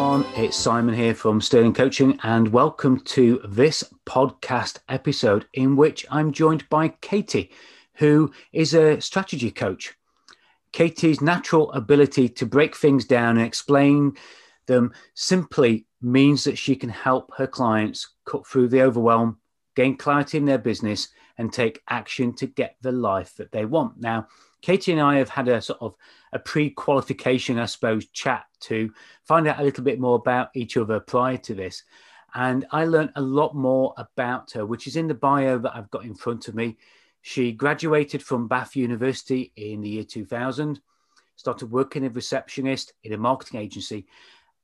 Everyone. It's Simon here from Sterling Coaching, and welcome to this podcast episode in which I'm joined by Katie, who is a strategy coach. Katie's natural ability to break things down and explain them simply means that she can help her clients cut through the overwhelm, gain clarity in their business, and take action to get the life that they want. Now, Katie and I have had a sort of a pre-qualification, I suppose, chat to find out a little bit more about each other prior to this. And I learned a lot more about her, which is in the bio that I've got in front of me. She graduated from Bath University in the year 2000, started working as a receptionist in a marketing agency.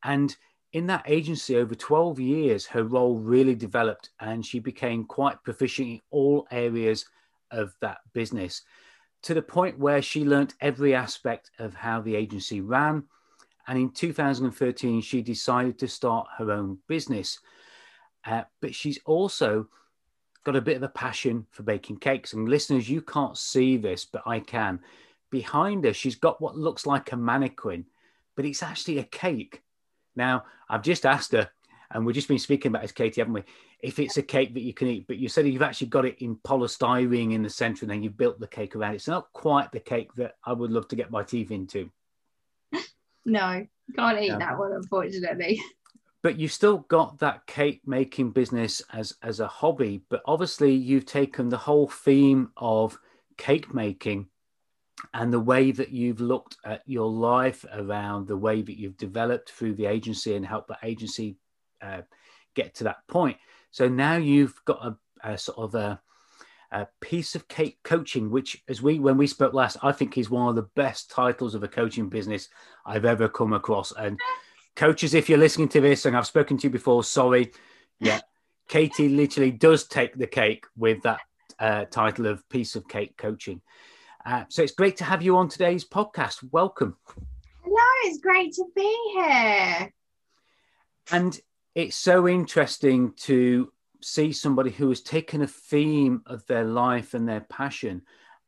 And in that agency, over 12 years, her role really developed and she became quite proficient in all areas of that business to the point where she learnt every aspect of how the agency ran. And in 2013, she decided to start her own business. Uh, but she's also got a bit of a passion for baking cakes. And listeners, you can't see this, but I can. Behind her, she's got what looks like a mannequin, but it's actually a cake. Now, I've just asked her, and we've just been speaking about this, Katie, haven't we? If it's a cake that you can eat, but you said you've actually got it in polystyrene in the center and then you've built the cake around. It's not quite the cake that I would love to get my teeth into. No, can't eat that one, unfortunately. But you've still got that cake making business as as a hobby. But obviously, you've taken the whole theme of cake making and the way that you've looked at your life around the way that you've developed through the agency and helped the agency uh, get to that point so now you've got a, a sort of a, a, piece of cake coaching, which, as we when we spoke last, I think is one of the best titles of a coaching business I've ever come across. And coaches, if you're listening to this, and I've spoken to you before, sorry, yeah, Katie literally does take the cake with that uh, title of piece of cake coaching. Uh, so it's great to have you on today's podcast. Welcome. Hello, it's great to be here. And it's so interesting to see somebody who has taken a theme of their life and their passion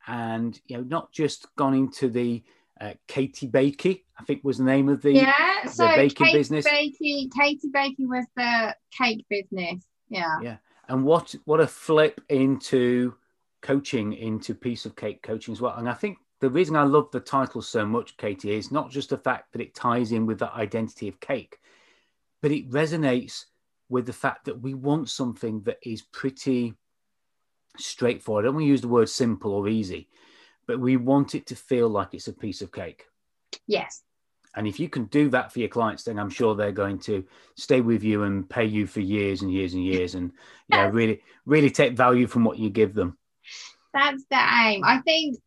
and you know not just gone into the uh, Katie Bakey, I think was the name of the yeah. The so Katie business. Bakey, Katie Bakey was the cake business. Yeah. Yeah. And what what a flip into coaching into piece of cake coaching as well. And I think the reason I love the title so much, Katie, is not just the fact that it ties in with the identity of cake, but it resonates with the fact that we want something that is pretty straightforward. I don't want to use the word simple or easy, but we want it to feel like it's a piece of cake. Yes. And if you can do that for your clients, then I'm sure they're going to stay with you and pay you for years and years and years and yeah, really, really take value from what you give them. That's the aim. I think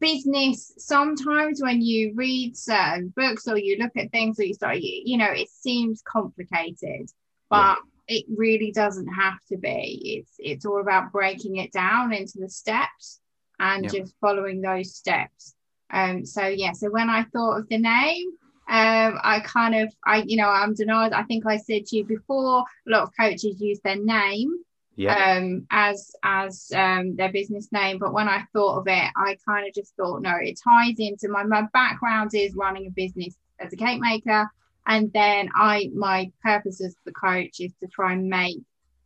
business sometimes when you read certain books or you look at things or you start you, you know it seems complicated but yeah. it really doesn't have to be it's it's all about breaking it down into the steps and yeah. just following those steps um so yeah so when i thought of the name um i kind of i you know i'm denied i think i said to you before a lot of coaches use their name yeah. um, as as um, their business name. But when I thought of it, I kind of just thought, no, it ties into my my background is running a business as a cake maker, and then I my purpose as the coach is to try and make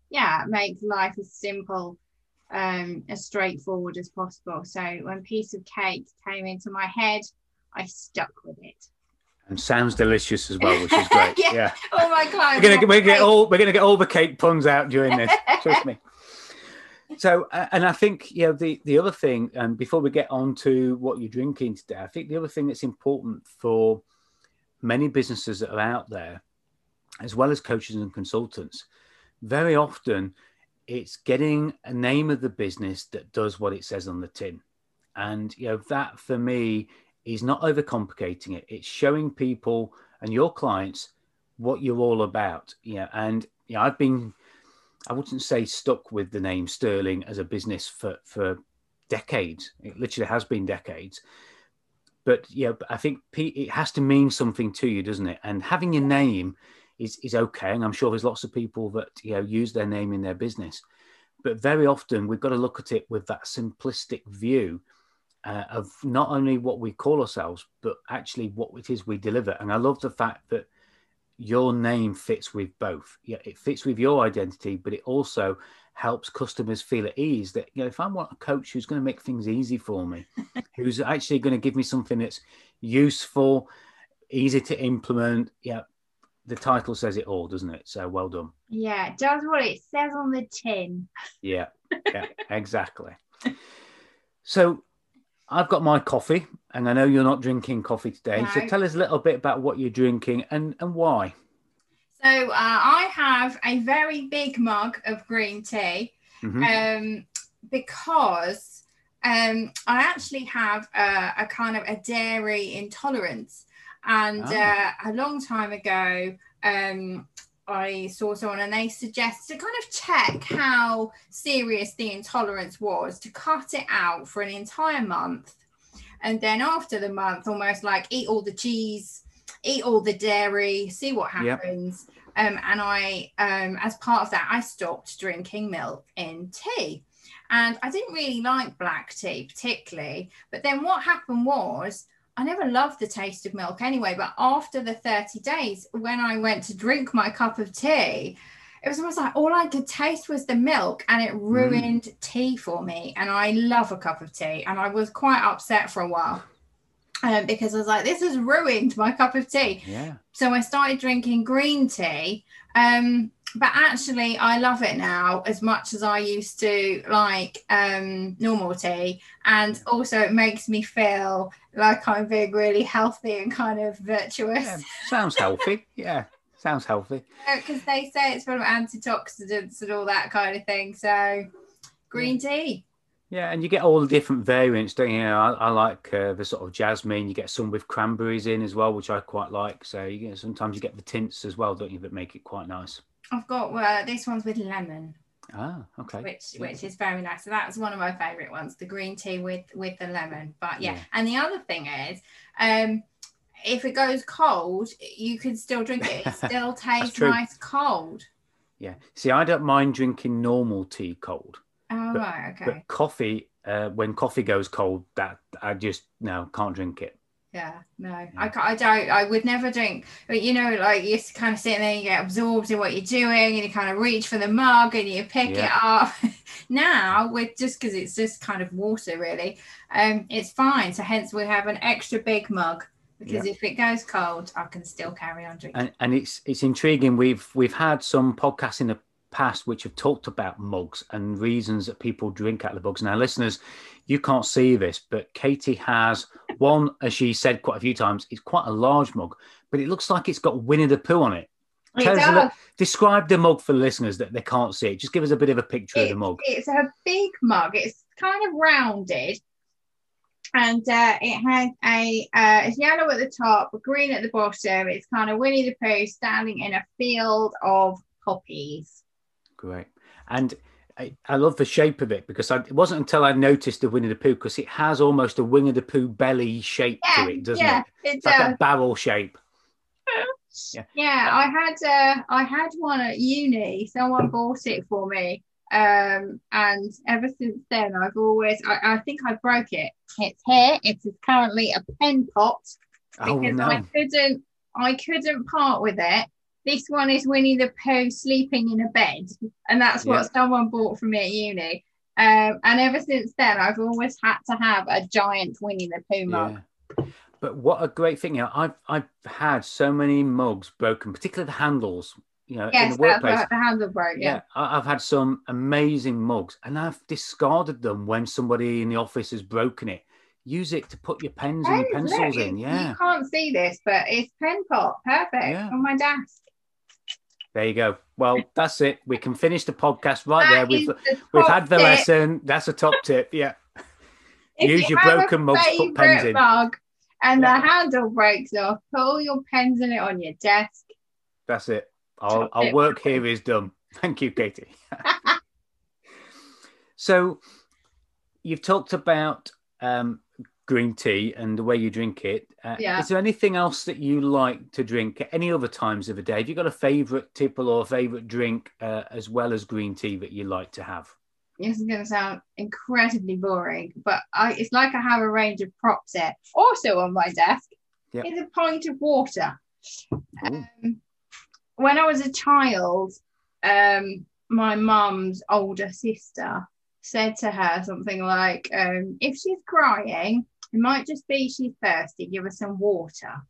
yeah make life as simple um, as straightforward as possible. So when piece of cake came into my head, I stuck with it and sounds delicious as well, which is great. yeah. yeah. Oh my god. We're gonna, get, we're gonna get all we're gonna get all the cake puns out during this. Trust me. So, uh, and I think you know the the other thing, and before we get on to what you're drinking today, I think the other thing that's important for many businesses that are out there, as well as coaches and consultants, very often it's getting a name of the business that does what it says on the tin, and you know that for me is not overcomplicating it. It's showing people and your clients what you're all about. Know, and know, I've been I wouldn't say stuck with the name Sterling as a business for for decades. It literally has been decades. But yeah, I think it has to mean something to you, doesn't it? And having your name is is okay. And I'm sure there's lots of people that you know use their name in their business. But very often we've got to look at it with that simplistic view uh, of not only what we call ourselves, but actually what it is we deliver. And I love the fact that your name fits with both. Yeah, it fits with your identity, but it also helps customers feel at ease that you know if I want a coach who's going to make things easy for me, who's actually going to give me something that's useful, easy to implement, yeah, the title says it all, doesn't it? So well done. Yeah, it does what it says on the tin. Yeah, yeah, exactly. So I've got my coffee, and I know you're not drinking coffee today. No. So tell us a little bit about what you're drinking and, and why. So uh, I have a very big mug of green tea mm-hmm. um, because um, I actually have a, a, kind of a dairy intolerance. And oh. uh, a long time ago, um, I saw someone and they suggested to kind of check how serious the intolerance was to cut it out for an entire month. And then after the month, almost like eat all the cheese, eat all the dairy, see what happens. Yep. Um, and I, um, as part of that, I stopped drinking milk in tea. And I didn't really like black tea particularly. But then what happened was I never loved the taste of milk anyway, but after the 30 days, when I went to drink my cup of tea, it was almost like all I could taste was the milk and it mm. ruined mm. tea for me. And I love a cup of tea. And I was quite upset for a while um, because I was like, this has ruined my cup of tea. Yeah. So I started drinking green tea. Um, but actually I love it now as much as I used to like um, normal tea. And also it makes me feel like I'm being really healthy and kind of virtuous. Yeah, sounds healthy. yeah. Sounds healthy. Because they say it's full of antioxidants and all that kind of thing. So green yeah. tea. Yeah, and you get all the different variants, don't you? I, I like uh, the sort of jasmine. You get some with cranberries in as well, which I quite like. So you get, sometimes you get the tints as well, don't you? That make it quite nice. I've got uh, this one's with lemon. Ah, okay. Which which is very nice. So that's one of my favourite ones, the green tea with with the lemon. But yeah, yeah. and the other thing is, um, if it goes cold, you can still drink it. It still tastes nice cold. Yeah. See, I don't mind drinking normal tea cold. Oh but, right, okay. But coffee, uh, when coffee goes cold, that I just no can't drink it yeah no. I, I don't i would never drink but you know like you're kind of sitting there you get absorbed in what you're doing and you kind of reach for the mug and you pick yeah. it up now with just because it's just kind of water really um it's fine so hence we have an extra big mug because yeah. if it goes cold i can still carry on drinking and, and it's it's intriguing we've we've had some podcasts in the past which have talked about mugs and reasons that people drink out of the mugs now listeners you can't see this, but Katie has one, as she said quite a few times, it's quite a large mug, but it looks like it's got Winnie the Pooh on it. it does. describe the mug for the listeners that they can't see it. Just give us a bit of a picture it, of the mug. It's a big mug. It's kind of rounded, and uh, it has a uh, it's yellow at the top, green at the bottom. It's kind of Winnie the Pooh standing in a field of poppies. Great, and I, I, love the shape of it because I, it wasn't until I noticed the Winnie the Pooh because it has almost a Winnie the Pooh belly shape yeah, to it, doesn't yeah, it? It's like a barrel shape. yeah. yeah, I had uh, I had one at uni. Someone bought it for me, um, and ever since then, I've always I, I think I broke it. It's here. It is currently a pen pot oh, because oh, no. I couldn't I couldn't part with it this one is Winnie the Pooh sleeping in a bed, and that's what yeah. someone bought for me at uni. Um, and ever since then, I've always had to have a giant Winnie the Pooh mug. Yeah. But what a great thing! You know, I've I've had so many mugs broken, particularly the handles. You know, yes, in the workplace. Right, the handle broke. Yeah. yeah, I've had some amazing mugs, and I've discarded them when somebody in the office has broken it use it to put your pens and your pencils in. Yeah. You can't see this, but it's pen pot. Perfect yeah. on my desk. There you go. Well, that's it. We can finish the podcast right that there. We've the we've had the tip. lesson. That's a top tip. Yeah. Use you your broken mugs put pens in. Mug and yeah. the handle breaks off, put all your pens in it on your desk. That's it. Our, our work here is done. Thank you, Katie. so, you've talked about um, green tea and the way you drink it. Uh, Yeah. Is there anything else that you like to drink at any other times of the day? Have you got a favourite tipple or a favourite drink uh, as well as green tea that you like to have? this is going to sound incredibly boring, but I, it's like I have a range of props here. Also on my desk Yep. is a pint of water. Um, when I was a child, um, my mum's older sister said to her something like, um, if she's crying, it might just be she's thirsty, give her some water.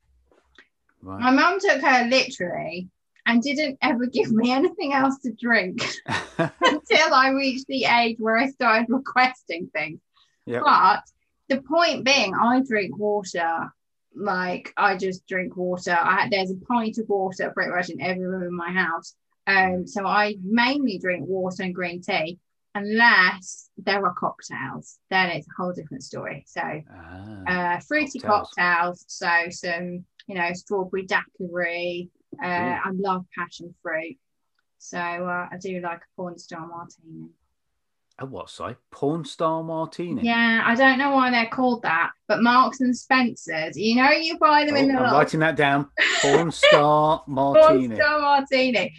Right. My mum took her literally and didn't ever give me anything else to drink until I reached the age where I started requesting things. Yep. But the point being, I drink water. Like I just drink water. I there's a pint of water pretty much in every room in my house. Um, so I mainly drink water and green tea, unless there are cocktails. Then it's a whole different story. So Ah, uh, fruity Cocktails. cocktails. So some, you know, strawberry daiquiri. Uh, I love passion fruit. So uh, I do like a porn star martini. A what, sorry? Porn star martini? Yeah, I don't know why they're called that, but Marks and Spencers, you know, you buy them Oh, in the I'm little writing that down. Porn star porn martini. star martini.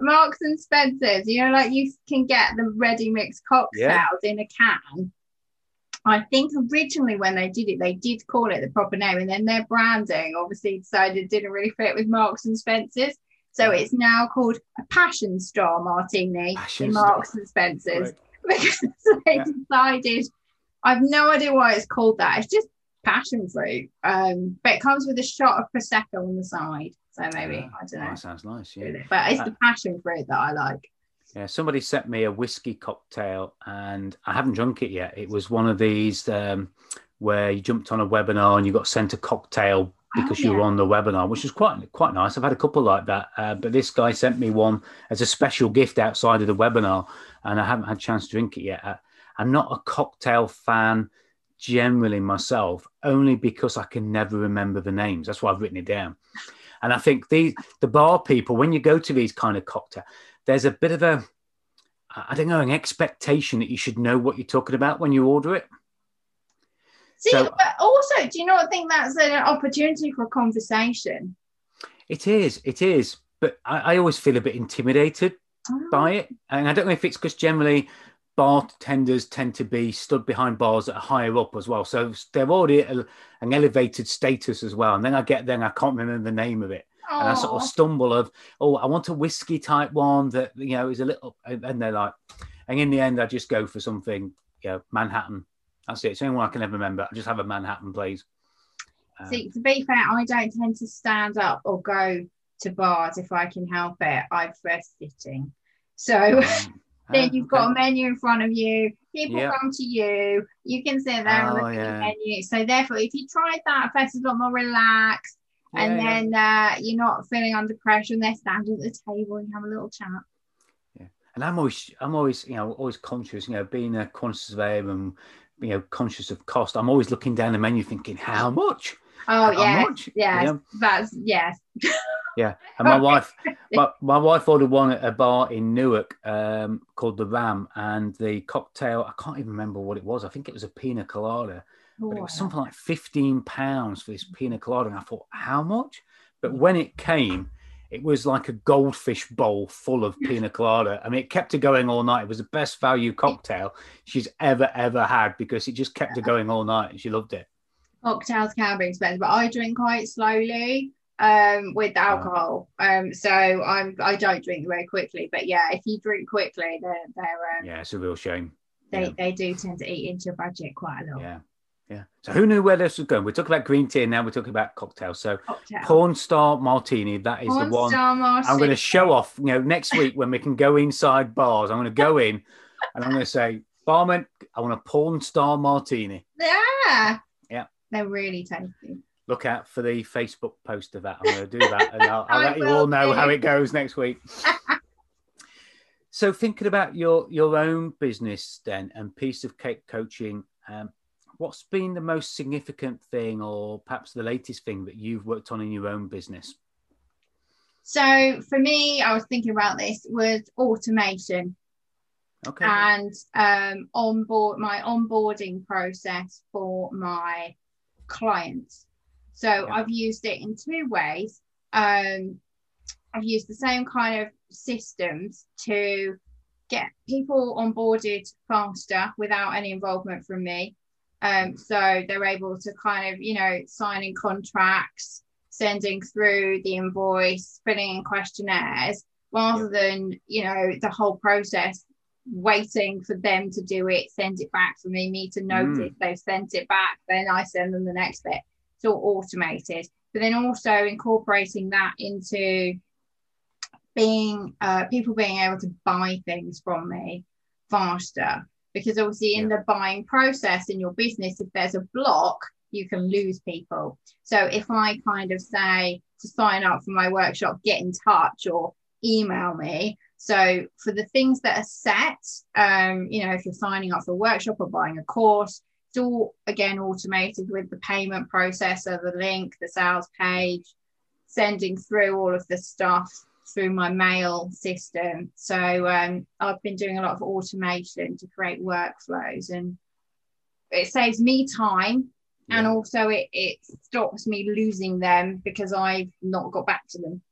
Marks and Spencers, you know, like you can get the ready mixed cocktails Yeah. in a can. I think originally when they did it, they did call it the proper name, and then their branding obviously decided it didn't really fit with Marks and Spencers. So mm. it's now called a Passion Star Martini Passion in Star. Marks and Spencers Right. because they Yeah. decided. I've no idea why it's called that. It's just passion fruit, um, but it comes with a shot of prosecco on the side. So maybe I don't oh, know. that sounds nice. Yeah. But it's Uh, the passion fruit that I like. Yeah, somebody sent me a whiskey cocktail and I haven't drunk it yet. It was one of these um, where you jumped on a webinar and you got sent a cocktail because you were Oh, on the webinar, which was quite quite nice. I've had a couple like that, uh, but this guy sent me one as a special gift outside of the webinar, and I haven't had a chance to drink it yet. I'm not a cocktail fan generally myself, only because I can never remember the names. That's why I've written it down. And I think the the bar people, when you go to these kind of cocktail, there's a bit of a I don't know, an expectation that you should know what you're talking about when you order it. See, so- but also, do you not think that's an opportunity for a conversation? It is, it is. But I, I always feel a bit intimidated by it. And I don't know if it's because generally bartenders tend to be stood behind bars that are higher up as well. So they're already at a, an elevated status as well. And then I get there and I can't remember the name of it. And I sort of stumble of, oh, I want a whiskey type one that, you know, is a little, and and they're like, and in the end, I just go for something, you know, Manhattan. That's it. It's the only one I can ever remember. I just have a Manhattan, please. Um, See, to be fair, I don't tend to stand up or go to bars if I can help it. I prefer sitting. So then ah, you've got okay. a menu in front of you. People Yeah. come to you. You can sit there and Oh, look at yeah. the menu. So therefore, if you tried that, first it's a lot more relaxed, and Yeah, yeah. then uh, you're not feeling under pressure, and they're standing at the table and you have a little chat. Yeah. And I'm always, I'm always, you know, always conscious, you know, being a conscious of surveyor and, you know, conscious of cost. I'm always looking down the menu thinking, how much? Oh yeah, yes, You know? that's yes. Yeah. And my wife, my, my wife ordered one at a bar in Newark um, called the Ram, and the cocktail, I can't even remember what it was. I think it was a pina colada, but it was something like 15 pounds for this pina colada. And I thought, how much? But when it came, it was like a goldfish bowl full of pina colada. I mean, it kept her going all night. It was the best value cocktail she's ever, ever had because it just kept her going all night and she loved it. Cocktails can be expensive, but I drink quite slowly um with alcohol. Um so I'm I don't drink very quickly. But yeah, if you drink quickly they're they're um, Yeah, it's a real shame. they, yeah. they do tend to eat into your budget quite a lot. Yeah. Yeah. So who knew where this was going? We're talking about green tea and now we're talking about cocktails. So Cocktail. Porn Star Martini, that is Porn the one I'm going to show off. You know, next week when we can go inside bars, I'm going to go in and I'm going to say, Barman, I want a Porn Star Martini. Yeah. They're really tasty. Look out for the Facebook post of that. I'm going to do that and I'll, I'll let you all know do. how it goes next week. so, thinking about your your own business then and piece of cake coaching, um, what's been the most significant thing or perhaps the latest thing that you've worked on in your own business? So for me, I was thinking about this was automation. Okay. And um, onboard my onboarding process for my clients. So Yeah. I've used it in two ways. Um, I've used the same kind of systems to get people onboarded faster without any involvement from me. Um, so they're able to kind of, you know, signing contracts, sending through the invoice, filling in questionnaires, rather than, you know, the whole process waiting for them to do it, send it back for me, me to notice they've sent it back, then I send them the next bit. It's all automated. But then also incorporating that into being uh, people being able to buy things from me faster. Because obviously, in the buying process in your business, if there's a block, you can lose people. So if I kind of say to sign up for my workshop, get in touch or email me. So for the things that are set, um, you know, if you're signing up for a workshop or buying a course, it's all again automated with the payment processor, the link, the sales page, sending through all of the stuff through my mail system. So um, I've been doing a lot of automation to create workflows and it saves me time and also it, it stops me losing them because I've not got back to them.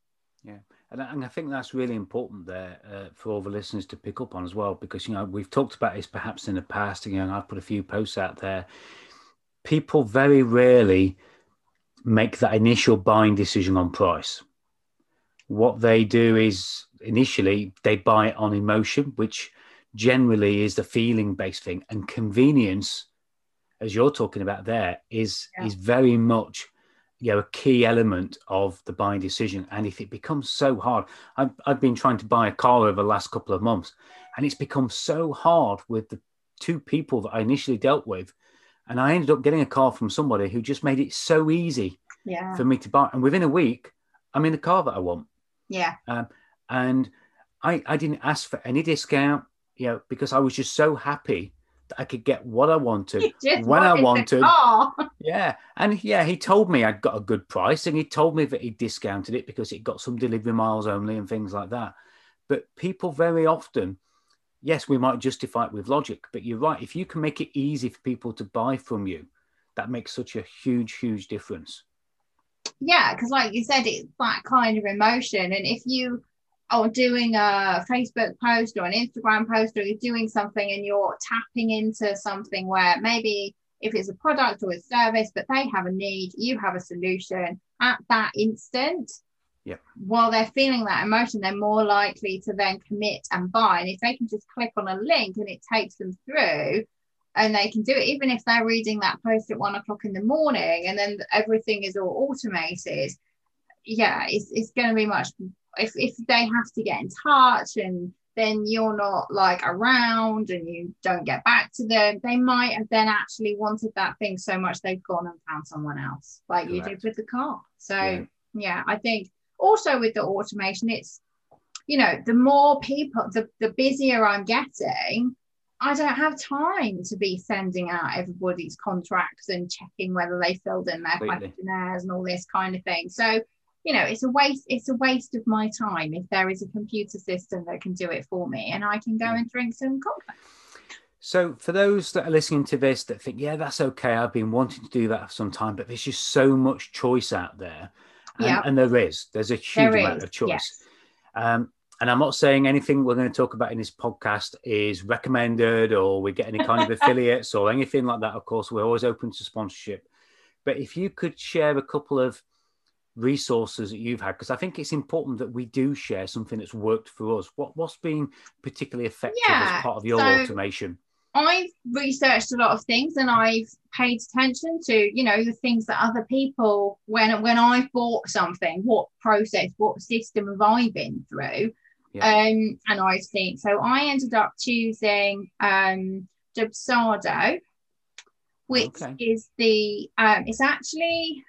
And I, and I think that's really important there uh, for all the listeners to pick up on as well, because you know we've talked about this perhaps in the past. And, you know, I've put a few posts out there. People very rarely make that initial buying decision on price. What they do is initially they buy on emotion, which generally is the feeling based thing, and convenience, as you're talking about there, is Yeah. is very much you know a key element of the buying decision and if it becomes so hard I've, I've been trying to buy a car over the last couple of months and it's become so hard with the two people that i initially dealt with and i ended up getting a car from somebody who just made it so easy Yeah. for me to buy and within a week i'm in the car that i want Yeah. Um, and I, I didn't ask for any discount you know because i was just so happy i could get what i wanted when I wanted the wanted. car. yeah, and yeah, he told me I'd got a good price, and he told me that he discounted it because it got some delivery miles only and things like that. But people very often, yes, we might justify it with logic, but you're right. If you can make it easy for people to buy from you, that makes such a huge, huge difference. yeah because like you said it's that kind of emotion and if you are doing a facebook post or an instagram post or you're doing something and you're tapping into something where maybe if it's a product or a service but they have a need you have a solution at that instant Yep. while they're feeling that emotion they're more likely to then commit and buy and if they can just click on a link and it takes them through and they can do it even if they're reading that post at one o'clock in the morning and then everything is all automated yeah it's, it's going to be much if, if they have to get in touch and then you're not like around and you don't get back to them they might have then actually wanted that thing so much they've gone and found someone else like you did with the car so Yeah. yeah i think also with the automation it's you know the more people the, the busier i'm getting I don't have time to be sending out everybody's contracts and checking whether they filled in their Completely. questionnaires and all this kind of thing. So, you know, it's a waste. It's a waste of my time if there is a computer system that can do it for me, and I can go and drink some coffee. So, for those that are listening to this that think, yeah, that's okay, I've been wanting to do that for some time, but there's just so much choice out there. And, Yeah. and there is, there's a huge There amount is, of choice. yes. Um, and I'm not saying anything we're going to talk about in this podcast is recommended or we get any kind of affiliates or anything like that. Of course, we're always open to sponsorship. But if you could share a couple of resources that you've had, because I think it's important that we do share something that's worked for us. What, what's been particularly effective Yeah, as part of your so- automation? I've researched a lot of things and I've paid attention to, you know, the things that other people when when I've bought something, what process, what system have I been through? Yeah. Um, and I've seen so I ended up choosing um Dubsado, which Okay. is the um it's actually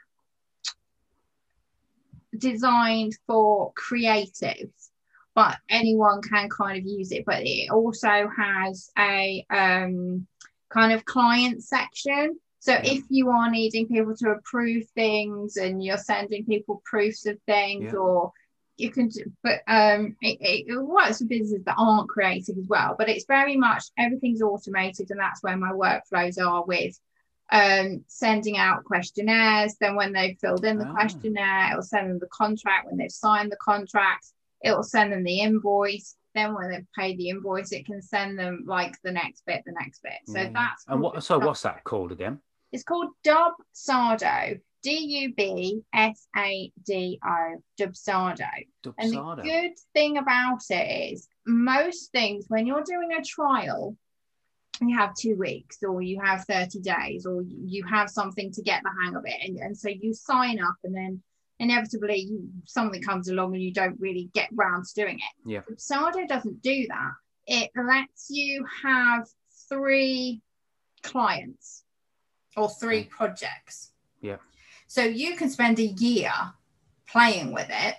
designed for creatives but anyone can kind of use it. But it also has a um, kind of client section. So Yeah. if you are needing people to approve things and you're sending people proofs of things Yeah. or you can, but um, it, it works for businesses that aren't creative as well. But it's very much everything's automated, and that's where my workflows are with um, sending out questionnaires. Then, when they've filled in the oh. questionnaire, it'll send them the contract. When they've signed the contract, it'll send them the invoice. Then, when they've paid the invoice, it can send them like the next bit, the next bit. So yeah. that's and what. So, what's that called again? It's called Dub Sardo. Dubsado. D U B S A D O, Dubsado. And the good thing about it is most things, when you're doing a trial, you have two weeks or you have 30 days or you have something to get the hang of it. And, and so you sign up and then inevitably you, something comes along and you don't really get round to doing it. Yeah. Dubsado doesn't do that it lets you have three clients or three projects. Yeah. So you can spend a year playing with it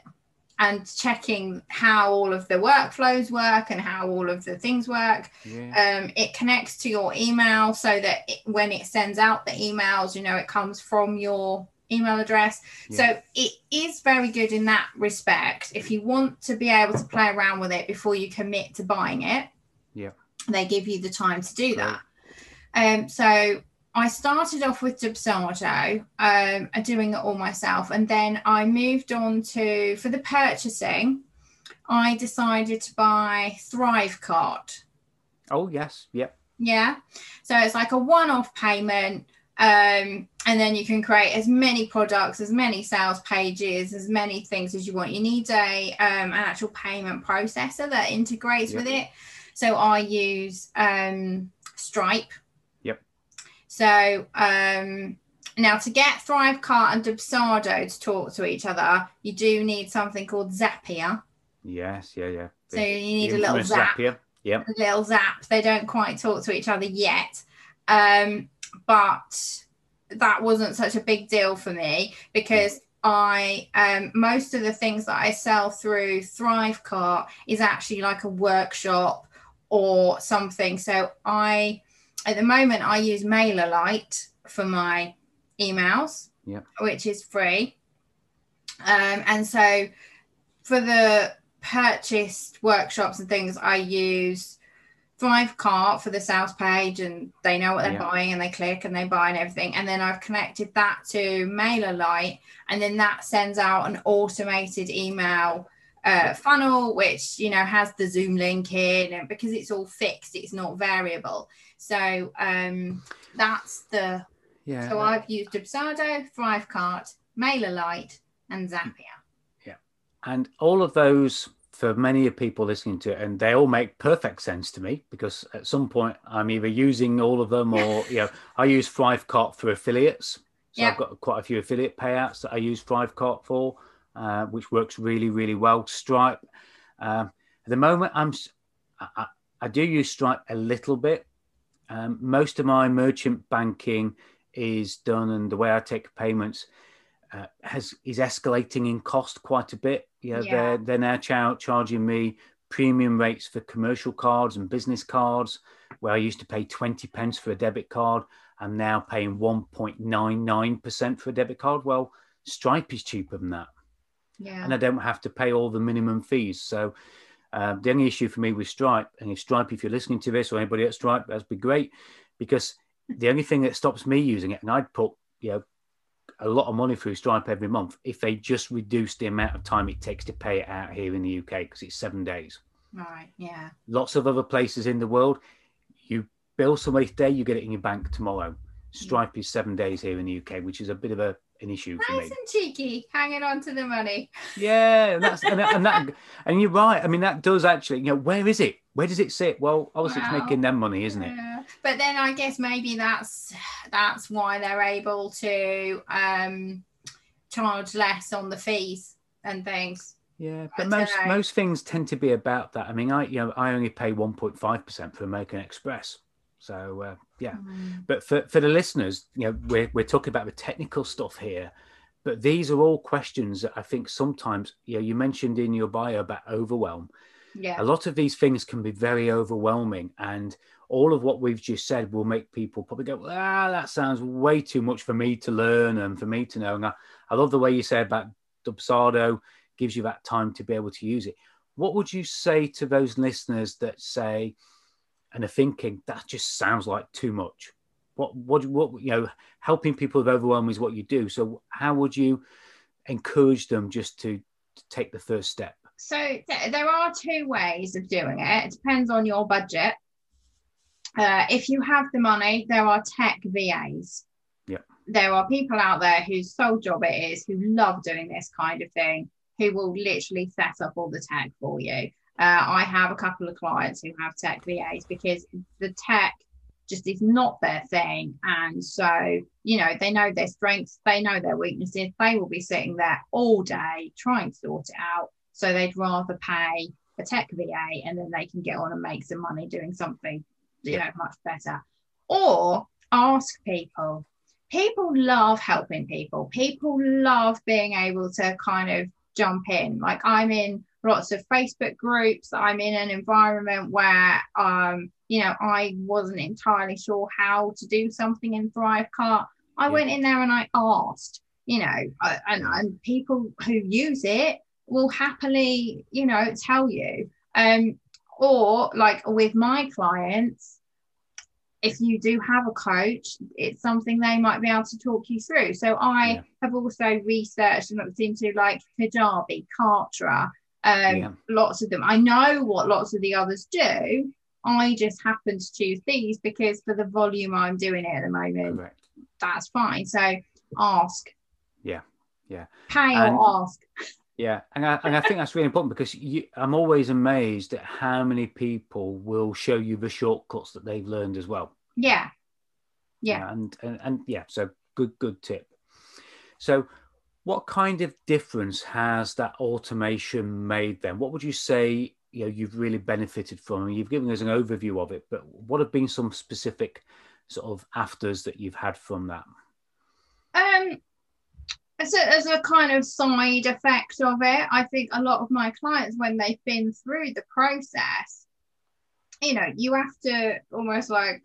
and checking how all of the workflows work and how all of the things work. Yeah. Um, it connects to your email so that it, when it sends out the emails, you know, it comes from your email address. Yeah. So it is very good in that respect. If you want to be able to play around with it before you commit to buying it, yeah, they give you the time to do Great. that. Um, so I started off with Dubsado, um, doing it all myself, and then I moved on to for the purchasing. I decided to buy Thrivecart. Oh yes, yep. Yeah, so it's like a one-off payment, um, and then you can create as many products, as many sales pages, as many things as you want. You need a um, an actual payment processor that integrates yep. with it. So I use um, Stripe so um, now to get Thrivecart and Dubsado to talk to each other, you do need something called Zapier. Yes, yeah, yeah. So you need a little zap. Zapier. Yeah. A little zap. They don't quite talk to each other yet. Um, but that wasn't such a big deal for me because I um, most of the things that I sell through Thrivecart is actually like a workshop or something. So I at the moment, I use MailerLite for my emails, yeah. which is free. Um, and so for the purchased workshops and things, I use Thrivecart for the sales page and they know what they're yeah. buying and they click and they buy and everything. And then I've connected that to MailerLite and then that sends out an automated email uh, funnel, which, you know, has the Zoom link in and because it's all fixed, it's not variable. So um, that's the. Yeah. So I've used Dubsado, Thrivecart, MailerLite, and Zapier. Yeah, and all of those for many of people listening to it, and they all make perfect sense to me because at some point I'm either using all of them or you know I use Thrivecart for affiliates. So yeah. I've got quite a few affiliate payouts that I use Thrivecart for, uh, which works really really well. Stripe. Um, at the moment, I'm I, I do use Stripe a little bit, um, most of my merchant banking is done, and the way I take payments uh, has is escalating in cost quite a bit. You know, yeah. they're they're now ch- charging me premium rates for commercial cards and business cards, where I used to pay twenty pence for a debit card. I'm now paying one point nine nine percent for a debit card. Well, Stripe is cheaper than that. Yeah. And I don't have to pay all the minimum fees. So uh, the only issue for me with Stripe, and if Stripe, if you're listening to this or anybody at Stripe, that'd be great because the only thing that stops me using it, and I'd put, you know, a lot of money through Stripe every month if they just reduce the amount of time it takes to pay it out here in the UK because it's seven days. Right. Yeah. Lots of other places in the world, you bill somebody today, you get it in your bank tomorrow. Stripe is seven days here in the UK, which is a bit of a an issue nice for me. Nice and cheeky, hanging on to the money. Yeah, and that's and, and that and you're right. I mean, that does actually. You know, where is it? Where does it sit? Well, obviously, it's making them money, isn't it? Yeah. But then I guess maybe that's that's why they're able to um, charge less on the fees and things. Yeah, but most know. most things tend to be about that. I mean, I you know I only pay one point five percent for American Express, so uh, yeah. Mm. But for, for the listeners, you know, we're, we're talking about the technical stuff here, but these are all questions that I think sometimes, you know, you mentioned in your bio about overwhelm. Yeah. A lot of these things can be very overwhelming. And all of what we've just said will make people probably go, ah, that sounds way too much for me to learn and for me to know. And I, I love the way you say about Dubsado gives you that time to be able to use it. What would you say to those listeners that say and are thinking that just sounds like too much? What what what you know, helping people with overwhelm is what you do. So how would you encourage them just to, to take the first step? So th- there are two ways of doing it. It depends on your budget. Uh, if you have the money, there are tech VAs. Yeah. There are people out there whose sole job it is who love doing this kind of thing, who will literally set up all the tech for you. Uh, I have a couple of clients who have tech VAs because the tech just is not their thing. And so, you know, they know their strengths, they know their weaknesses. They will be sitting there all day trying to sort it out. So they'd rather pay a tech VA and then they can get on and make some money doing something, you know, much better. Or ask people. People love helping people. People love being able to kind of jump in. Like I'm in lots of Facebook groups. I'm in an environment where um, you know, I wasn't entirely sure how to do something in Thrivecart. I yeah. went in there and I asked, you know, and, and people who use it will happily, you know, tell you. Um, or like with my clients, if you do have a coach, it's something they might be able to talk you through. So I yeah. have also researched and looked into like Kajabi, Kartra, um, yeah. lots of them. I know what lots of the others do. I just happen to choose these because for the volume I'm doing it at the moment, Correct. that's fine. So ask. Yeah, yeah. Pay and, or ask. Yeah, and I, and I think that's really important because you, I'm always amazed at how many people will show you the shortcuts that they've learned as well. Yeah, yeah, yeah and, and and yeah, so good good tip. So, what kind of difference has that automation made then? What would you say you know you've really benefited from? You've given us an overview of it, but what have been some specific sort of afters that you've had from that? Um, as a, as a kind of side effect of it, I think a lot of my clients, when they've been through the process, you know, you have to almost like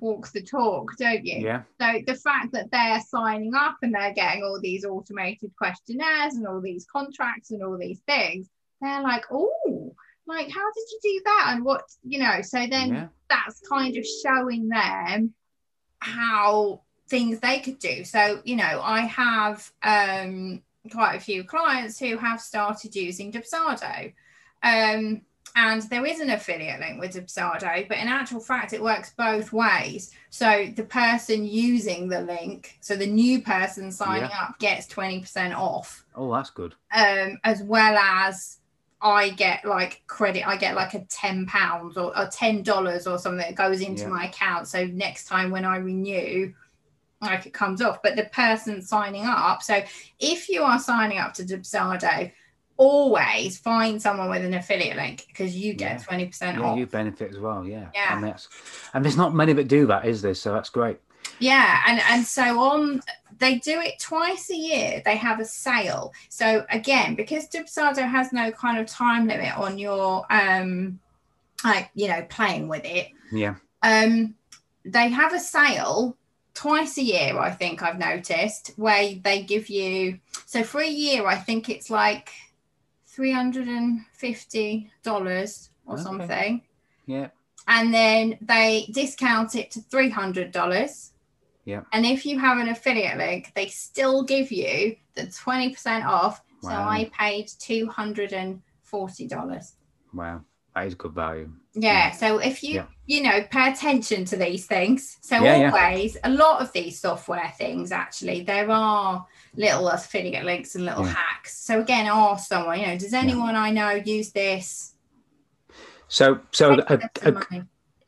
walk the talk, don't you? Yeah. So the fact that they're signing up and they're getting all these automated questionnaires and all these contracts and all these things, they're like, oh, like, how did you do that? And what, you know, so then yeah. that's kind of showing them how things they could do. So, you know, I have um, quite a few clients who have started using Dubsado. Um, and there is an affiliate link with Dubsado, but in actual fact, it works both ways. So the person using the link, so the new person signing yeah. up gets 20% off. Oh, that's good. Um, as well as I get like credit, I get like a ten pounds or, or ten dollars or something that goes into yeah. my account. So next time when I renew, like it comes off. But the person signing up, so if you are signing up to Dubsado, always find someone with an affiliate link because you get twenty yeah. percent yeah, off. You benefit as well, yeah. Yeah, and that's and there's not many that do that, is there? So that's great. Yeah, and and so on they do it twice a year. They have a sale. So again, because Dubsado has no kind of time limit on your um like you know playing with it. Yeah. Um they have a sale twice a year, I think I've noticed, where they give you so for a year I think it's like three hundred and fifty dollars or okay. something. Yeah. And then they discount it to three hundred dollars yeah. And if you have an affiliate link, they still give you the 20% off. Wow. So I paid $240. Wow. That is good value. Yeah. yeah. So if you, yeah. you know, pay attention to these things. So yeah, always, a lot of these software things, actually, there are little affiliate links and little hacks. So again, ask someone, you know, does anyone I know use this? So, so a, a,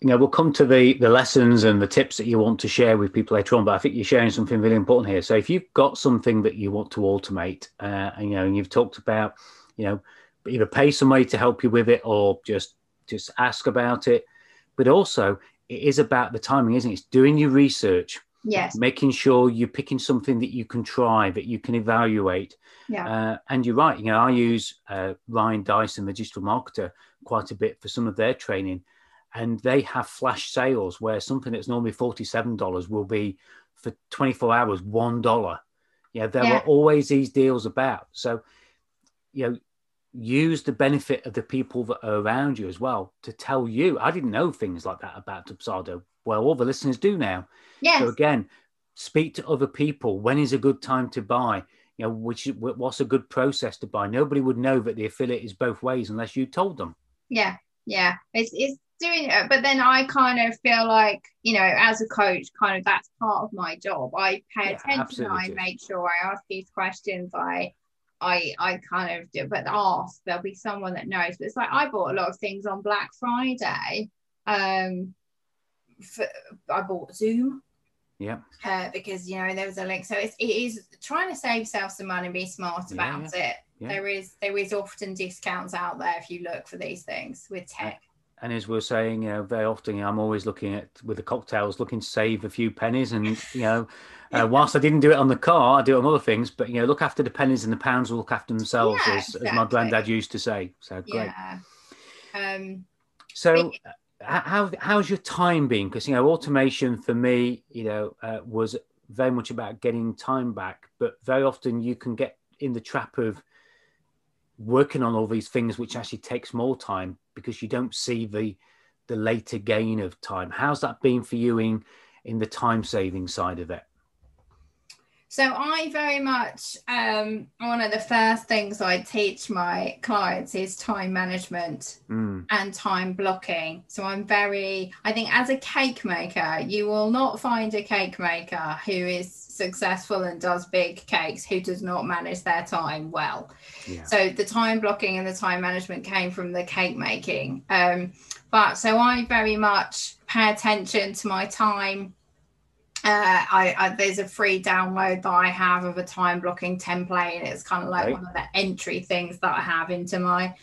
you know, we'll come to the the lessons and the tips that you want to share with people later on. But I think you're sharing something really important here. So if you've got something that you want to automate, uh, and, you know, and you've talked about, you know, either pay somebody to help you with it or just just ask about it. But also, it is about the timing, isn't it? It's doing your research. Yes. Making sure you're picking something that you can try, that you can evaluate. Yeah. Uh, and you're right. You know, I use uh, Ryan Dyson, the digital marketer, quite a bit for some of their training and they have flash sales where something that's normally $47 will be for 24 hours $1 yeah there yeah. are always these deals about so you know, use the benefit of the people that are around you as well to tell you. I didn't know things like that about Dubsado. Well, all the listeners do now. Yes. So again, speak to other people. When is a good time to buy? You know, which what's a good process to buy? Nobody would know that the affiliate is both ways unless you told them. Yeah, yeah. It's it's doing it, but then I kind of feel like you know, as a coach, kind of that's part of my job. I pay Yeah, attention. absolutely I make sure I ask these questions. I I I kind of do, but ask there'll be someone that knows. But it's like I bought a lot of things on Black Friday. Um, for, I bought Zoom Yeah. uh, because you know there was a link. So it's, it is trying to save yourself some money be smart Yeah, about it. yeah. There is there is often discounts out there if you look for these things with tech. And as we're saying, you know, very often you know, I'm always looking at with the cocktails, looking to save a few pennies. And you know, uh, whilst I didn't do it on the car, I do it on other things. But you know, look after the pennies and the pounds will look after themselves, Yeah, as, as my granddad used to say. So great. Yeah. Um, So, how how's your time been? Because you know, automation for me, you know, uh, was very much about getting time back. But very often you can get in the trap of working on all these things, which actually takes more time because you don't see the the later gain of time. How's that been for you in in the time saving side of it? So I very much um, one of the first things I teach my clients is time management Mm, and time blocking. So I'm very, I think as a cake maker, you will not find a cake maker who is successful and does big cakes who does not manage their time well. yeah. So the time blocking and the time management came from the cake making. Um, but so I very much pay attention to my time. Uh, I, I there's a free download that I have of a time blocking template, and it's kind of like Right. one of the entry things that I have into my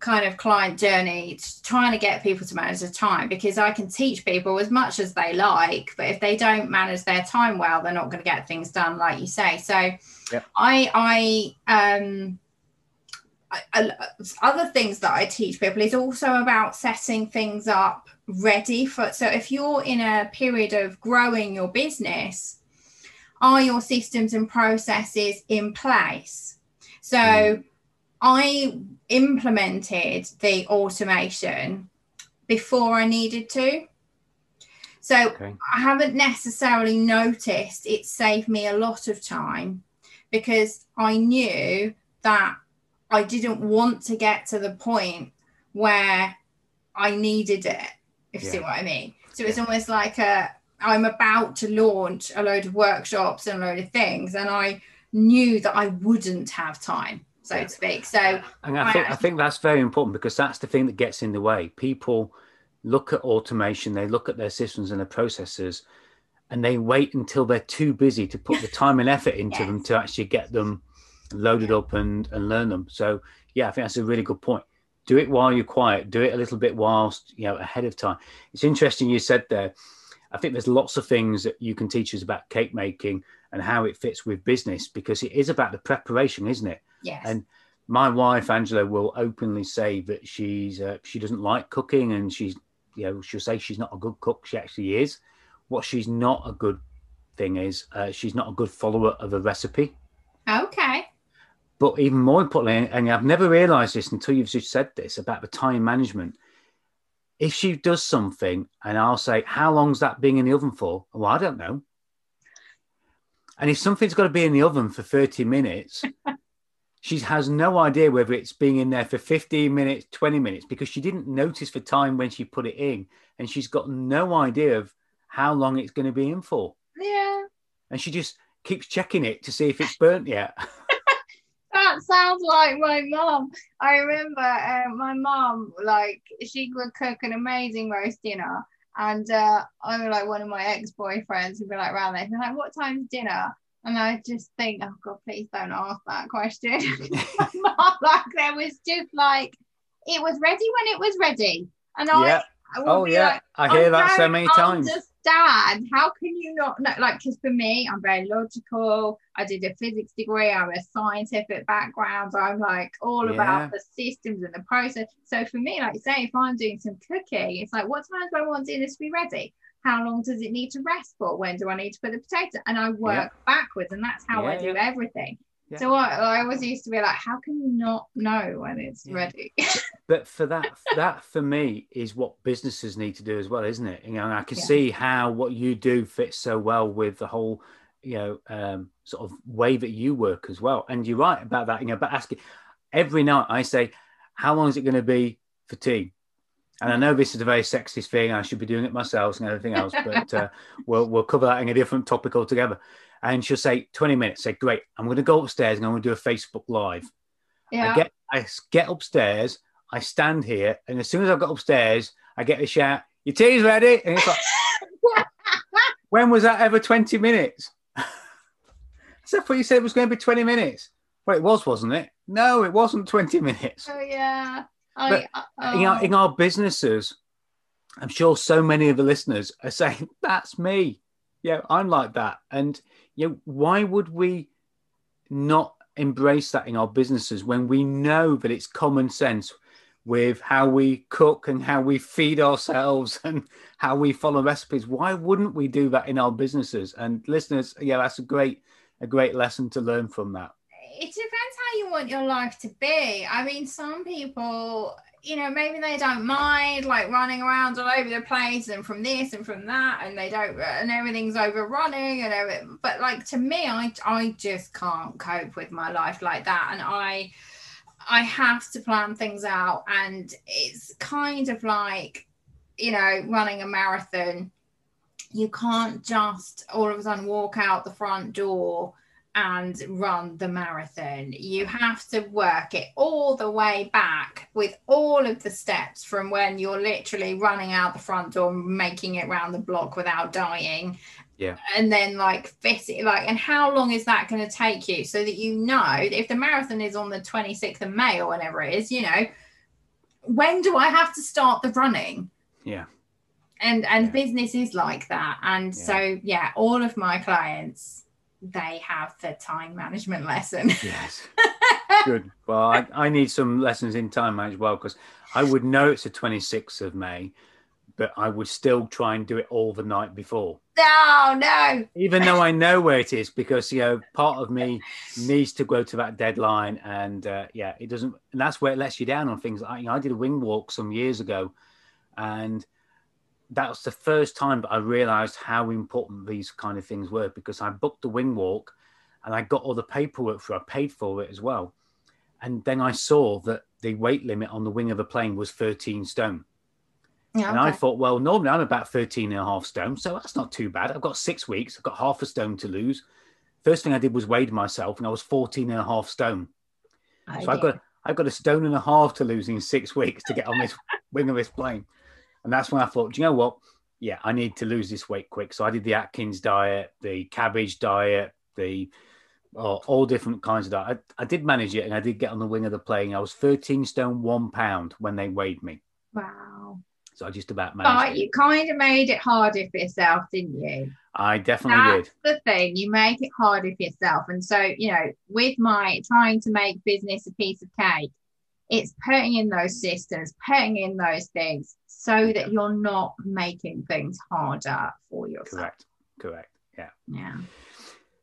kind of client journey, trying to get people to manage their time because I can teach people as much as they like, but if they don't manage their time well, they're not going to get things done, like you say. So. I I um I, I, other things that I teach people is also about setting things up ready for. So if you're in a period of growing your business, are your systems and processes in place? So Mm. I implemented the automation before I needed to. So Okay. I haven't necessarily noticed it saved me a lot of time because I knew that I didn't want to get to the point where I needed it, if you see what I mean. So it's almost like a I'm about to launch a load of workshops and a load of things, and I knew that I wouldn't have time, so Yeah. to speak. So And I I think I think that's very important because that's the thing that gets in the way. People look at automation, they look at their systems and their processes, and they wait until they're too busy to put the time and effort into them to actually get them loaded up and and learn them. So yeah, I think that's a really good point. Do it while you're quiet. Do it a little bit whilst you know ahead of time. It's interesting you said there. I think there's lots of things that you can teach us about cake making and how it fits with business because it is about the preparation, isn't it? yes, And my wife Angela will openly say that she's uh, she doesn't like cooking, and she's you know she'll say she's not a good cook. She actually is. What she's not a good thing is uh, she's not a good follower of a recipe. okay, But even more importantly, and I've never realised this until you've just said this about the time management. If she does something, and I'll say, "How long's that being in the oven for?" Well, I don't know. And if something's got to be in the oven for 30 minutes, she has no idea whether it's being in there for 15 minutes, 20 minutes, because she didn't notice the time when she put it in. And she's got no idea of how long it's going to be in for. yeah. And she just keeps checking it to see if it's burnt yet. That sounds like my mom. I remember uh, my mom, like, she would cook an amazing roast dinner. And uh, I was like, one of my ex boyfriends would be like, around there, like, what time's dinner? And I just think, oh God, please don't ask that question. like, there was just like, it was ready when it was ready. And I, yeah. I Oh, yeah. like, I hear that so many times. Understand? How can you not know? Like, because for me, I'm very logical. I did a physics degree. I'm a scientific background. I'm like all Yeah. about the systems and the process. So for me, like say, if I'm doing some cooking, it's like, what time do I want dinner to be ready? How long does it need to rest for? When do I need to put the potato? And I work backwards, and that's how I Yeah, do everything. Yeah. So I, I always used to be like, how can you not know when it's Yeah. ready? but for that that for me is what businesses need to do as well isn't it you know and i can Yeah. see how what you do fits so well with the whole you know um, sort of way that you work as well and you're right about that you know but asking every night i say how long is it going to be for tea and I know this is a very sexist thing. I should be doing it myself and everything else, but uh, we'll we'll cover that in a different topic altogether. And she'll say 20 minutes. Say, great. I'm going to go upstairs and I'm going to do a Facebook Live. yeah. I get I get upstairs, I stand here, and as soon as I got upstairs, I get a shout, "Your tea's ready!" And it's like, when was that ever twenty minutes? I thought you said it was going to be twenty minutes. Well, it was, wasn't it? No, it wasn't twenty minutes. oh yeah. I, But, uh, In, our, in our businesses, I'm sure so many of the listeners are saying, "That's me." Yeah, I'm like that, and you know, why would we not embrace that in our businesses when we know that it's common sense with how we cook and how we feed ourselves and how we follow recipes? Why wouldn't we do that in our businesses? And listeners yeah that's a great a great lesson to learn from that it depends how you want your life to be. I mean, some people, you know, maybe they don't mind like running around all over the place and from this and from that, and they don't, and everything's overrunning and everything. But like to me, I I just can't cope with my life like that, and I I have to plan things out, and it's kind of like, you know, running a marathon. You can't just all of a sudden walk out the front door and run the marathon. You have to work it all the way back with all of the steps from when you're literally running out the front door, making it round the block without dying. Yeah. And then like fit it like and how long is that going to take you so that you know if the marathon is on the 26th of May or whenever it is, you know, when do I have to start the running? yeah And and Yeah. business is like that. And Yeah. so yeah, all of my clients they have the time management lesson. yes good well I, I need some lessons in time management as well because i would know it's the 26th of may but i would still try and do it all the night before no, no. even though I know where it is, because you know part of me needs to go to that deadline, and uh, yeah, it doesn't, and that's where it lets you down on things. Like you know, I did a wing walk some years ago, and that was the first time that I realised how important these kind of things were because I booked the wing walk, and I got all the paperwork for, it, I paid for it as well, and then I saw that the weight limit on the wing of the plane was 13 stone. Yeah, And I thought, well, normally I'm about 13 and a half stone, so that's not too bad. I've got six weeks, I've got half a stone to lose. First thing I did was weighed myself, and I was 14 and a half stone. I So I've got I've got a stone and a half to lose in six weeks to get on this wing of this plane. And that's when I thought, do you know what? Yeah, I need to lose this weight quick. So I did the Atkins diet, the cabbage diet, the oh, all different kinds of diet. I, I did manage it and I did get on the wing of the plane. I was 13 stone, one pound when they weighed me. wow. So I just about managed But it. you kind of made it harder for yourself, didn't you? I definitely That's did. the thing. You make it harder for yourself. And so, you know, with my trying to make business a piece of cake, it's putting in those systems, putting in those things so that you're not making things harder for yourself. Correct. Correct. Yeah. Yeah.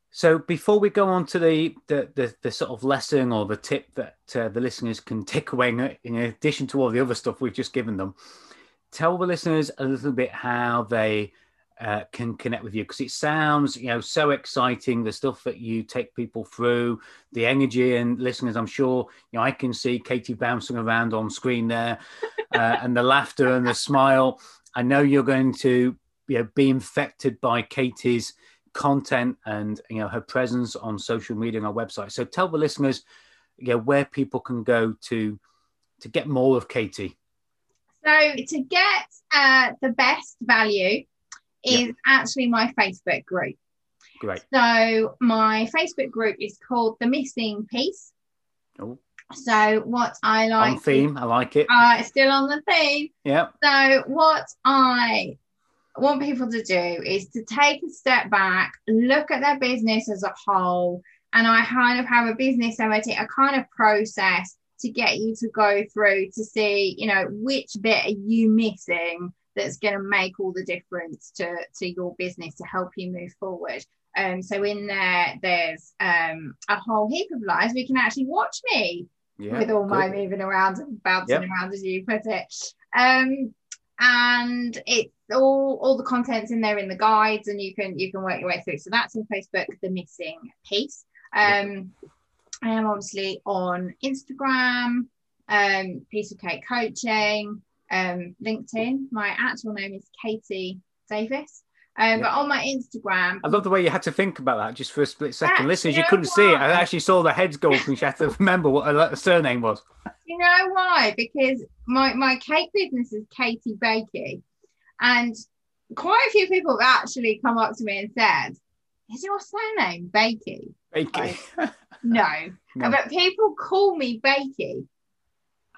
So before we go on to the the, the, the sort of lesson or the tip that uh, the listeners can take away in addition to all the other stuff we've just given them, tell the listeners a little bit how they uh, can connect with you because it sounds you know so exciting the stuff that you take people through the energy and listeners i'm sure you know i can see katy bouncing around on screen there uh, and the laughter and the smile. I know you're going to you know, be infected by katy's content and you know her presence on social media and our website. So tell the listeners you know where people can go to to get more of katy. So to get uh, the best value is actually my Facebook group. great So my Facebook group is called The Missing Piece. Oh. So what I like on theme i like it uh, it's still on the theme. yeah So what I want people to do is to take a step back, look at their business as a whole, and I kind of have a business MOT, a kind of process to get you to go through to see, you know, which bit are you missing that's going to make all the difference to to your business to help you move forward. Um, so in there, there's um, a whole heap of lives. We can actually watch me Yeah, with all my moving around and bouncing Yep. around, as you put it. Um, and it's all all the contents in there in the guides, and you can you can work your way through. So that's on Facebook, the missing piece. Um, I am obviously on Instagram, um, Piece of Cake Coaching, um, LinkedIn. My actual name is Katy Davis. Um, Yep. But on my Instagram, I love the way you had to think about that just for a split second. Listeners, you you know couldn't see it. I actually saw the heads go up and she had to remember what her surname was. You know why? Because my, my cake business is Katy Bakey. And quite a few people have actually come up to me and said, Is your surname Bakey? Bakey. No. No. But people call me Bakey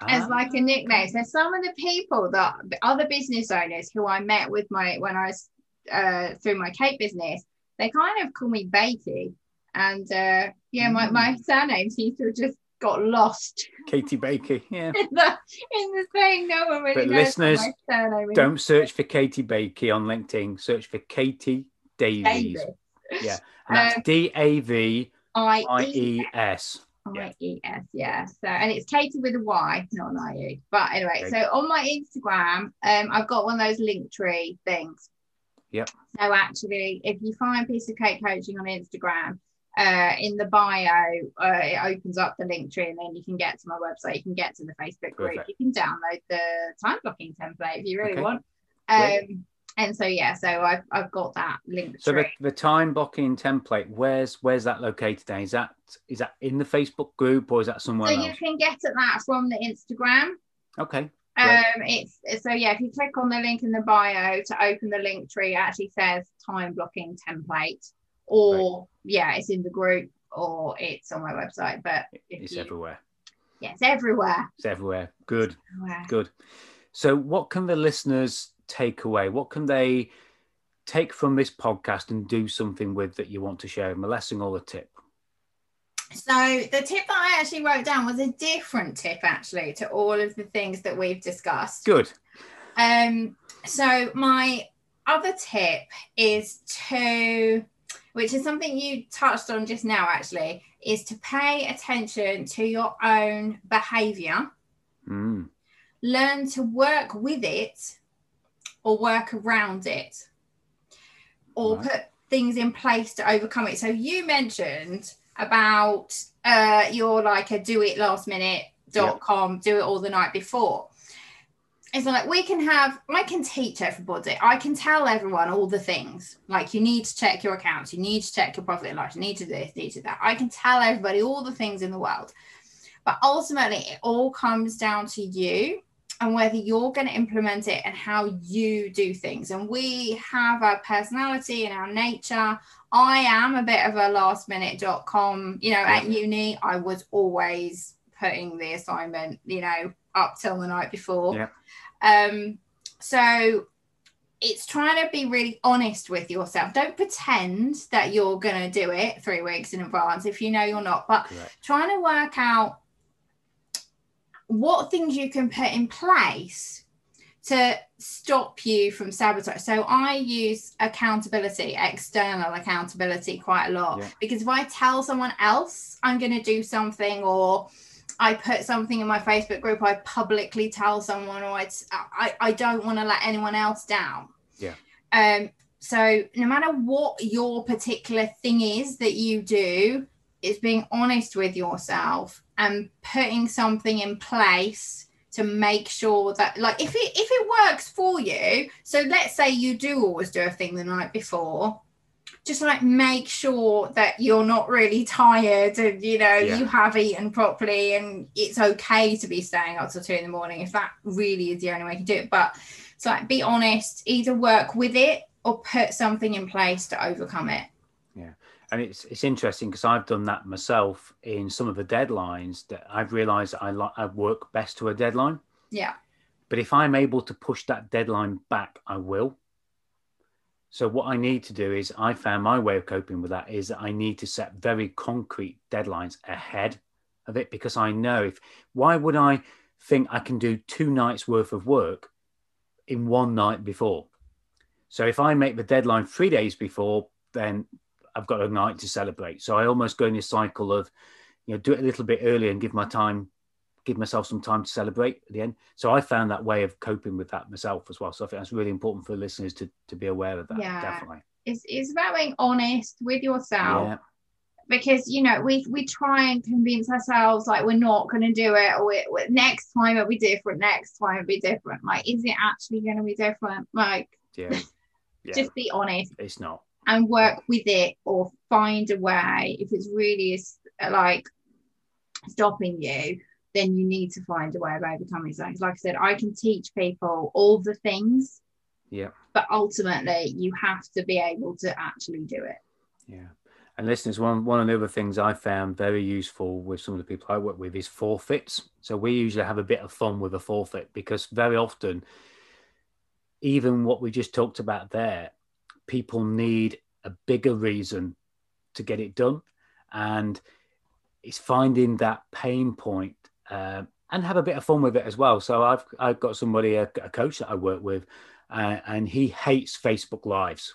as Ah, like a nickname. So some of the people that the other business owners who I met with my when I was uh, through my cake business, they kind of call me Bakey. And uh, yeah, my, Mm. my surname seems to have just got lost Katy Bakey. Yeah. in the in the thing. No one really But knows listeners, my surname. Don't search for Katy Bakey on LinkedIn. Search for Katy Davies. Davis. Yeah. And that's Um, D A V I E S. I E S, yeah. So and it's Katy with a Y, not an I E. But anyway, so on my Instagram, um, I've got one of those Linktree things. Yep. So actually, if you find piece of cake coaching on Instagram, uh, in the bio, uh, it opens up the Linktree, and then you can get to my website. You can get to the Facebook group. Perfect. You can download the time blocking template if you really Okay. want. Um, and so yeah, so I've I've got that link So the, the time blocking template, where's where's that located? Then? Is that is that in the Facebook group or is that somewhere So you can get at that from the Instagram. Okay. Um, Great. it's so yeah. If you click on the link in the bio to open the Linktree, it actually says time blocking template, or yeah, it's in the group or it's on my website. But It's you, everywhere. yeah, it's everywhere. It's everywhere. Good. Everywhere. Good. So, what can the listeners take away? What can they take from this podcast and do something with that you want to share? them? A lesson or a tip? So the tip that I actually wrote down was a different tip actually to all of the things that we've discussed. Good. Um, so my other tip is to, which is something you touched on just now, actually, is to pay attention to your own behavior, Mm. learn to work with it or work around it, or Right. put things in place to overcome it. So you mentioned about uh you're like a do it last minute dot com, do it all the night before. It's like we can have, I can teach everybody, I can tell everyone all the things. Like you need to check your accounts, you need to check your profit and loss, you need to do this, need to do that. I can tell everybody all the things in the world. But ultimately, it all comes down to you and whether you're going to implement it and how you do things. And we have our personality and our nature. I am a bit of a last minute.com, you know, at uni, I was always putting the assignment, you know, up till the night before. Yeah. Um, so it's trying to be really honest with yourself. Don't pretend that you're going to do it three weeks in advance if you know you're not, but Correct. trying to work out what things you can put in place to stop you from sabotage. So I use accountability, external accountability quite a lot Yeah. because if I tell someone else I'm going to do something or I put something in my Facebook group, I publicly tell someone or it's, I, I don't want to let anyone else down. Yeah. Um, so no matter what your particular thing is that you do, is being honest with yourself and putting something in place to make sure that like if it if it works for you so let's say you do always do a thing the night before just like make sure that you're not really tired and you know Yeah. you have eaten properly and it's okay to be staying up till two in the morning if that really is the only way to do it but it's like be honest either work with it or put something in place to overcome it And it's it's interesting because I've done that myself in some of the deadlines that I've realised I like I work best to a deadline. yeah But if I'm able to push that deadline back, I will. So what I need to do is I found my way of coping with that is that I need to set very concrete deadlines ahead of it because I know if why would I think I can do two nights worth of work in one night before? So if I make the deadline three days before, then I've got a night to celebrate. So I almost go in this cycle of, you know, do it a little bit early and give my time, give myself some time to celebrate at the end. So I found that way of coping with that myself as well. So I think that's really important for listeners to to be aware of that. Yeah. Definitely. It's, it's about being honest with yourself. Yeah. because you know we we try and convince ourselves like we're not going to do it or we, we- next time it'll be different next time it'll be different like is it actually going to be different like Yeah. Yeah. just be honest it's not. And work with it or find a way if it's really like stopping you then you need to find a way of overcoming things like i said i can teach people all the things Yeah. but ultimately you have to be able to actually do it Yeah. And listeners, one one of the other things I found very useful with some of the people I work with is forfeits. So we usually have a bit of fun with a forfeit because very often, even what we just talked about there, people need a bigger reason to get it done, and it's finding that pain point um, and have a bit of fun with it as well. So I've I've got somebody a, a coach that I work with, uh, and he hates Facebook Lives.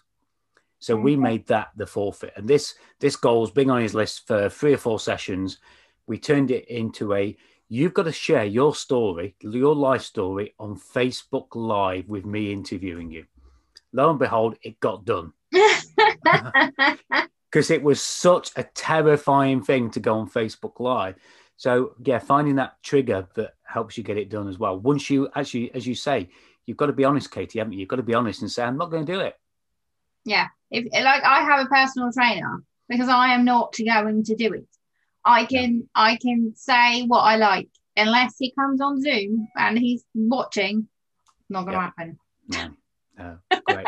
So we made that the forfeit, and this this goal's been on his list for three or four sessions. We turned it into a you've got to share your story, your life story on Facebook Live with me interviewing you. Lo and behold, it got done because it was such a terrifying thing to go on Facebook Live. So yeah, finding that trigger that helps you get it done as well. Once you actually, as you say, you've got to be honest, Katy, haven't you? You've got to be honest and say, I'm not going to do it. Yeah. If like I have a personal trainer because I am not going to do it. I can I can say what I like unless he comes on Zoom and he's watching. Not gonna Yeah. happen. No, no, great.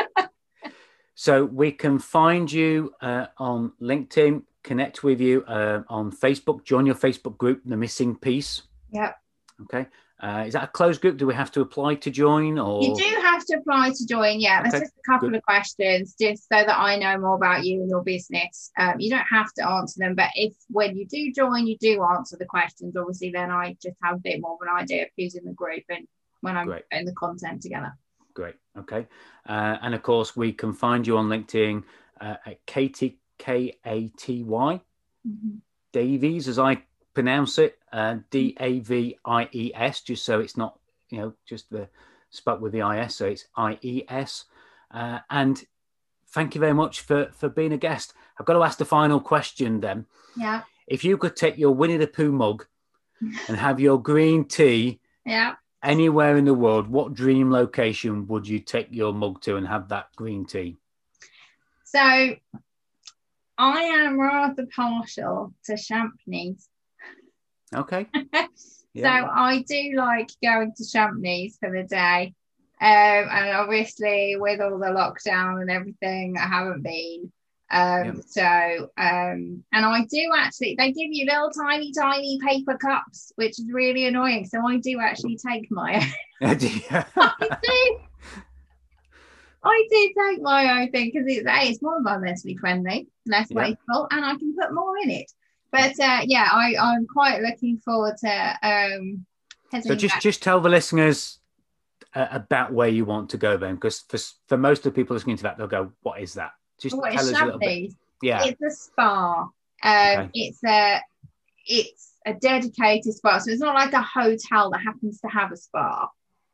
so we can find you uh, on LinkedIn, connect with you uh, on Facebook, join your Facebook group, The Missing Piece. Yep. Okay. Uh, is that a closed group? Do we have to apply to join or? You do have to apply to join, yeah. There's just a couple good. of questions just so that I know more about you and your business. Um, you don't have to answer them, but if when you do join, you do answer the questions, obviously, then I just have a bit more of an idea of who's in the group and when I'm Great. putting the content together. Great. Okay. Uh, and of course, we can find you on LinkedIn uh, at Katy, K A T Y, Davies, as I pronounce it, uh, D A V I E S, just so it's not, you know, just the spelt with the I S. So it's I E S. Uh, and thank you very much for, for being a guest. I've got to ask the final question then. Yeah. If you could take your Winnie the Pooh mug and have your green tea Yeah. Anywhere in the world, what dream location would you take your mug to and have that green tea? So I am rather partial to Champneys. Okay. So I do like going to Champneys for the day. Um, and obviously with all the lockdown and everything, I haven't been. Um, so um, and I do actually they give you little tiny, tiny paper cups, which is really annoying. So I do actually take my I do. I do take my own thing because it's it's more environmentally friendly, less Yeah. wasteful, and I can put more in it. But uh, yeah, I, I'm quite looking forward to um so just back. just tell the listeners uh, about where you want to go then, because for, for most of the people listening to that, they'll go, "What is that?" Just What tell us a little bit. Yeah. It's a spa. Um, Okay. It's a it's a dedicated spa, so it's not like a hotel that happens to have a spa.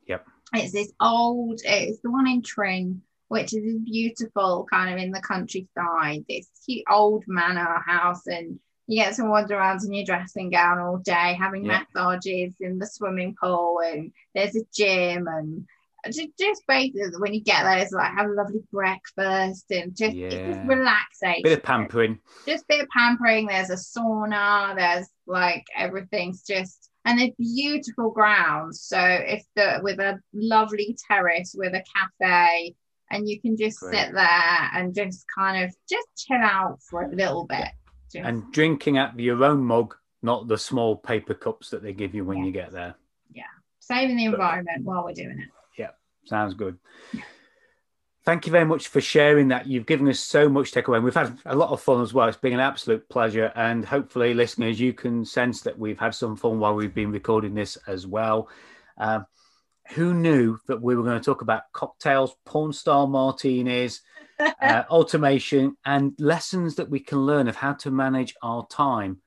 Yep. It's this old. It's the one in Tring, which is beautiful kind of in the countryside. This cute old manor house, and you get to wander around in your dressing gown all day, having Yeah. massages in the swimming pool, and there's a gym and just, just basically when you get there, it's like have a lovely breakfast and just it's just relaxation. Bit of pampering. Just a bit of pampering. There's a sauna. There's like everything's just and they're beautiful grounds. So if the with a lovely terrace with a cafe, and you can just Great. sit there and just kind of just chill out for a little bit. Just- And drinking out of your own mug, not the small paper cups that they give you when you get there. Yeah. Saving the environment while we're doing it. Sounds good. Thank you very much for sharing that. You've given us so much to take away. We've had a lot of fun as well. It's been an absolute pleasure. And hopefully, listeners, you can sense that we've had some fun while we've been recording this as well. Um, who knew that we were going to talk about cocktails, porn star martinis, uh, automation, and lessons that we can learn of how to manage our time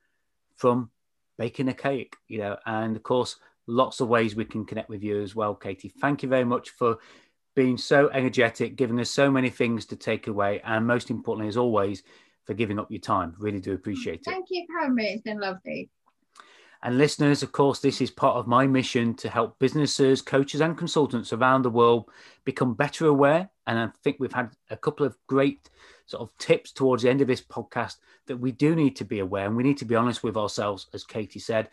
from baking a cake, you know, and of course, lots of ways we can connect with you as well, Katy. Thank you very much for being so energetic, giving us so many things to take away, and most importantly, as always, for giving up your time. Really do appreciate it. Thank you for having me. It's been lovely. And listeners, of course, this is part of my mission to help businesses, coaches, and consultants around the world become better aware. And I think we've had a couple of great sort of tips towards the end of this podcast that we do need to be aware and we need to be honest with ourselves, as Katy said.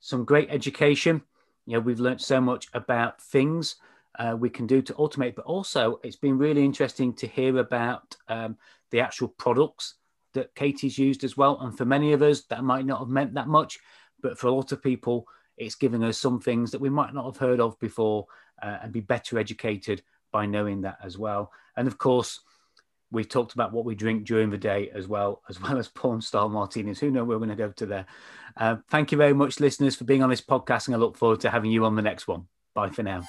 Some great education. You know, we've learned so much about things uh, we can do to automate, but also it's been really interesting to hear about um, the actual products that Katy's used as well. And for many of us, that might not have meant that much but for a lot of people, it's giving us some things that we might not have heard of before uh, and be better educated by knowing that as well. And of course, we've talked about what we drink during the day as well, as well as porn star martinis. Who knows we're going to go to there. Uh, thank you very much, listeners, for being on this podcast, and I look forward to having you on the next one. Bye for now.